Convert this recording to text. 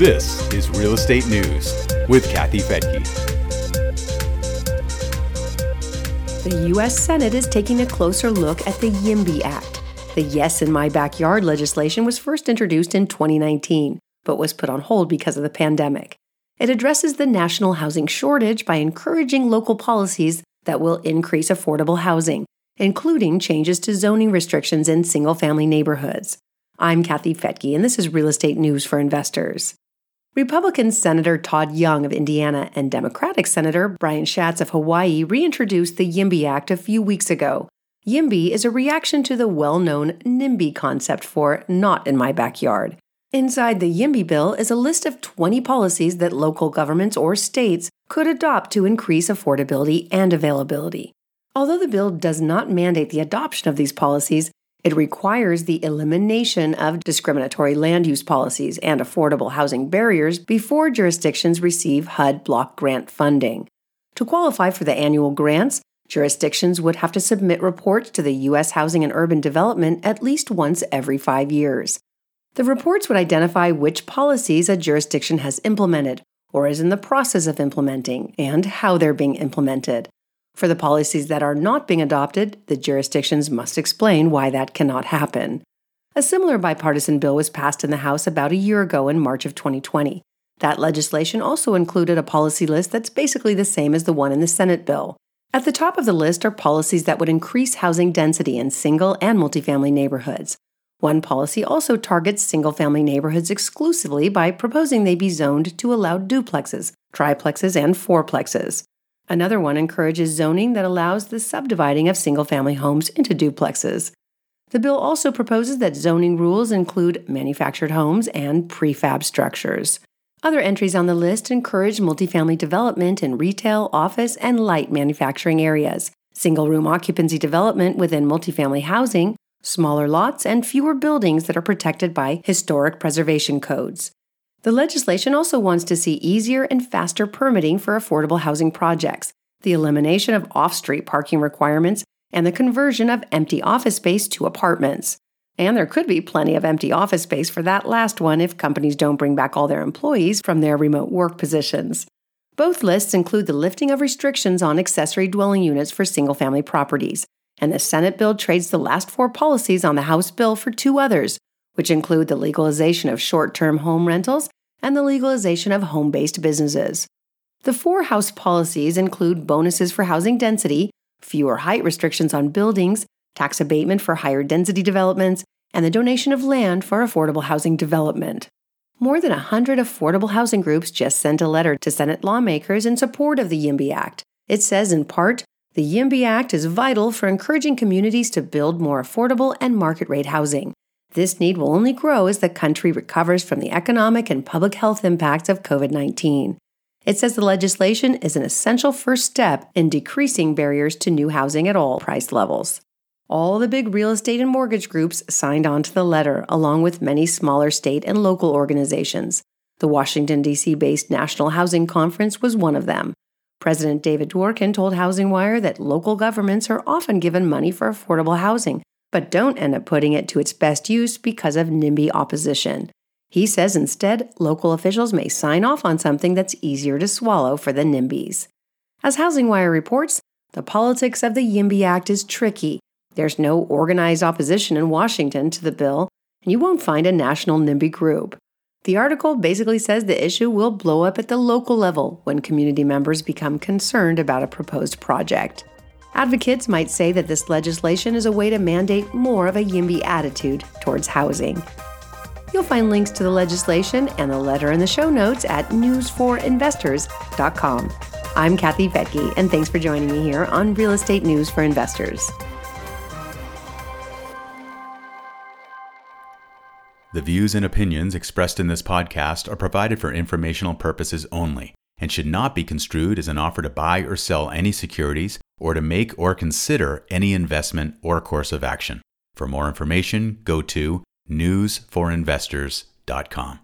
This is Real Estate News with Kathy Fettke. The U.S. Senate is taking a closer look at the YIMBY Act. The Yes in My Backyard legislation was first introduced in 2019, but was put on hold because of the pandemic. It addresses the national housing shortage by encouraging local policies that will increase affordable housing, including changes to zoning restrictions in single family neighborhoods. I'm Kathy Fettke, and this is Real Estate News for Investors. Republican Senator Todd Young of Indiana and Democratic Senator Brian Schatz of Hawaii reintroduced the YIMBY Act a few weeks ago. YIMBY is a reaction to the well known NIMBY concept for Not in My Backyard. Inside the YIMBY bill is a list of 20 policies that local governments or states could adopt to increase affordability and availability. Although the bill does not mandate the adoption of these policies, it requires the elimination of discriminatory land use policies and affordable housing barriers before jurisdictions receive HUD block grant funding. To qualify for the annual grants, jurisdictions would have to submit reports to the U.S. Housing and Urban Development at least once every five years. The reports would identify which policies a jurisdiction has implemented or is in the process of implementing and how they're being implemented. For the policies that are not being adopted, the jurisdictions must explain why that cannot happen. A similar bipartisan bill was passed in the House about a year ago in March of 2020. That legislation also included a policy list that's basically the same as the one in the Senate bill. At the top of the list are policies that would increase housing density in single and multifamily neighborhoods. One policy also targets single family neighborhoods exclusively by proposing they be zoned to allow duplexes, triplexes, and fourplexes. Another one encourages zoning that allows the subdividing of single family homes into duplexes. The bill also proposes that zoning rules include manufactured homes and prefab structures. Other entries on the list encourage multifamily development in retail, office, and light manufacturing areas, single room occupancy development within multifamily housing, smaller lots, and fewer buildings that are protected by historic preservation codes. The legislation also wants to see easier and faster permitting for affordable housing projects, the elimination of off street parking requirements, and the conversion of empty office space to apartments. And there could be plenty of empty office space for that last one if companies don't bring back all their employees from their remote work positions. Both lists include the lifting of restrictions on accessory dwelling units for single family properties, and the Senate bill trades the last four policies on the House bill for two others which include the legalization of short term home rentals and the legalization of home based businesses. The four House policies include bonuses for housing density, fewer height restrictions on buildings, tax abatement for higher density developments, and the donation of land for affordable housing development. More than 100 affordable housing groups just sent a letter to Senate lawmakers in support of the YIMBY Act. It says, in part, the YIMBY Act is vital for encouraging communities to build more affordable and market rate housing. This need will only grow as the country recovers from the economic and public health impacts of COVID 19. It says the legislation is an essential first step in decreasing barriers to new housing at all price levels. All the big real estate and mortgage groups signed on to the letter, along with many smaller state and local organizations. The Washington, D.C. based National Housing Conference was one of them. President David Dworkin told Housing Wire that local governments are often given money for affordable housing, but don't end up putting it to its best use because of NIMBY opposition. He says instead, local officials may sign off on something that's easier to swallow for the NIMBYs. As Housing Wire reports, the politics of the YIMBY Act is tricky. There's no organized opposition in Washington to the bill, and you won't find a national NIMBY group. The article basically says the issue will blow up at the local level when community members become concerned about a proposed project. Advocates might say that this legislation is a way to mandate more of a YIMBY attitude towards housing. You'll find links to the legislation and the letter in the show notes at newsforinvestors.com. I'm Kathy Fettke, and thanks for joining me here on Real Estate News for Investors. The views and opinions expressed in this podcast are provided for informational purposes only and should not be construed as an offer to buy or sell any securities or to make or consider any investment or course of action. For more information, go to newsforinvestors.com.